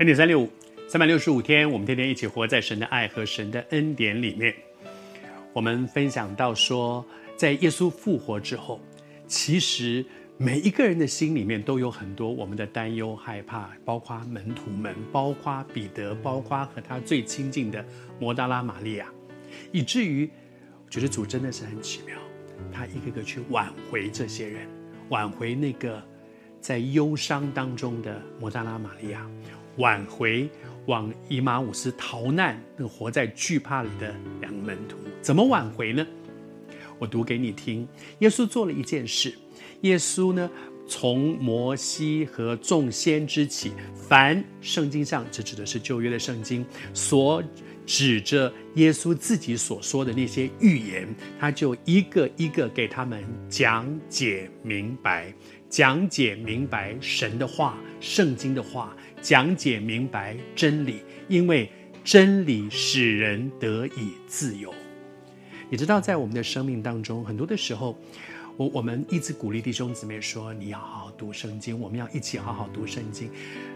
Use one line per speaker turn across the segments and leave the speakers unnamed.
恩典三六五，三百六十五天，我们天天一起活在神的爱和神的恩典里面。我们分享到说，在耶稣复活之后，其实每一个人的心里面都有很多我们的担忧、害怕，包括门徒们，包括彼得，包括和他最亲近的摩大拉玛利亚，以至于我觉得主真的是很奇妙，他一个个去挽回这些人，挽回那个。在忧伤当中的摩大拉玛利亚，挽回往以马忤斯逃难、那活在惧怕里的两个门徒，怎么挽回呢？我读给你听。耶稣做了一件事。耶稣呢，从摩西和众先知起，凡圣经上，这指的是旧约的圣经所指着耶稣自己所说的那些预言，他就一个一个给他们讲解明白。讲解明白神的话，圣经的话，讲解明白真理，因为真理使人得以自由。你知道，在我们的生命当中，很多的时候，我我们一直鼓励弟兄姊妹说：“你要好好读圣经，我们要一起好好读圣经。”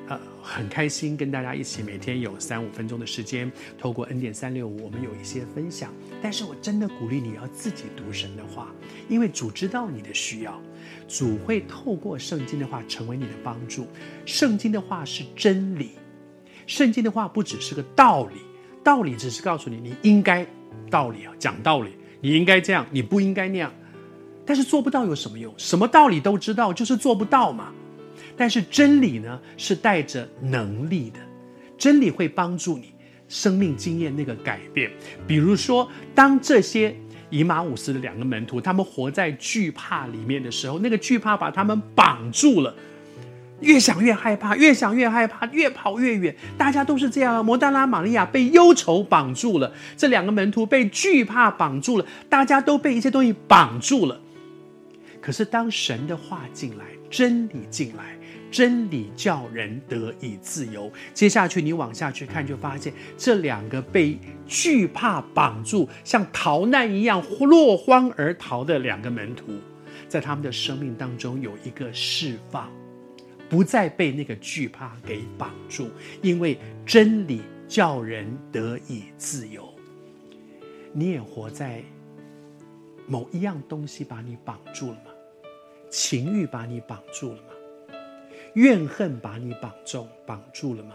呃，很开心跟大家一起每天有三五分钟的时间，透过恩典三六五，我们有一些分享。但是我真的鼓励你要自己读神的话，因为主知道你的需要。主会透过圣经的话成为你的帮助。圣经的话是真理，圣经的话不只是个道理，道理只是告诉你你应该道理啊，讲道理，你应该这样，你不应该那样。但是做不到有什么用？什么道理都知道，就是做不到嘛。但是真理呢，是带着能力的，真理会帮助你生命经验那个改变。比如说，当这些。以马忤斯的两个门徒，他们活在惧怕里面的时候，那个惧怕把他们绑住了，越想越害怕，越想越害怕，越跑越远。大家都是这样。啊！摩达拉玛利亚被忧愁绑住了，这两个门徒被惧怕绑住了，大家都被一些东西绑住了。可是当神的话进来，真理进来。真理叫人得以自由。接下去你往下去看，就发现这两个被惧怕绑住，像逃难一样落荒而逃的两个门徒，在他们的生命当中有一个释放，不再被那个惧怕给绑住，因为真理叫人得以自由。你也活在某一样东西把你绑住了吗？情欲把你绑住了吗？怨恨把你绑住，绑住了吗？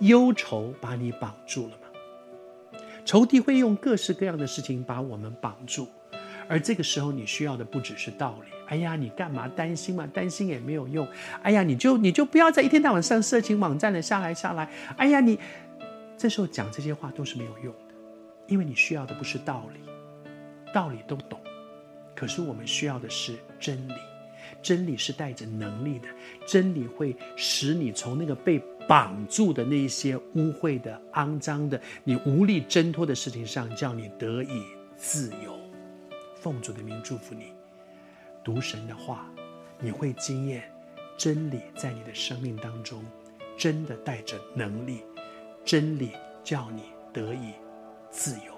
忧愁把你绑住了吗？仇敌会用各式各样的事情把我们绑住，而这个时候你需要的不只是道理。哎呀，你干嘛担心嘛？担心也没有用。哎呀，你就你就不要再一天到晚上色情网站了，下来下来。哎呀，你这时候讲这些话都是没有用的，因为你需要的不是道理，道理都懂，可是我们需要的是真理。真理是带着能力的，真理会使你从那个被绑住的那些污秽的、肮脏的、你无力挣脱的事情上，叫你得以自由。奉主的名祝福你，读神的话，你会经验真理在你的生命当中真的带着能力，真理叫你得以自由。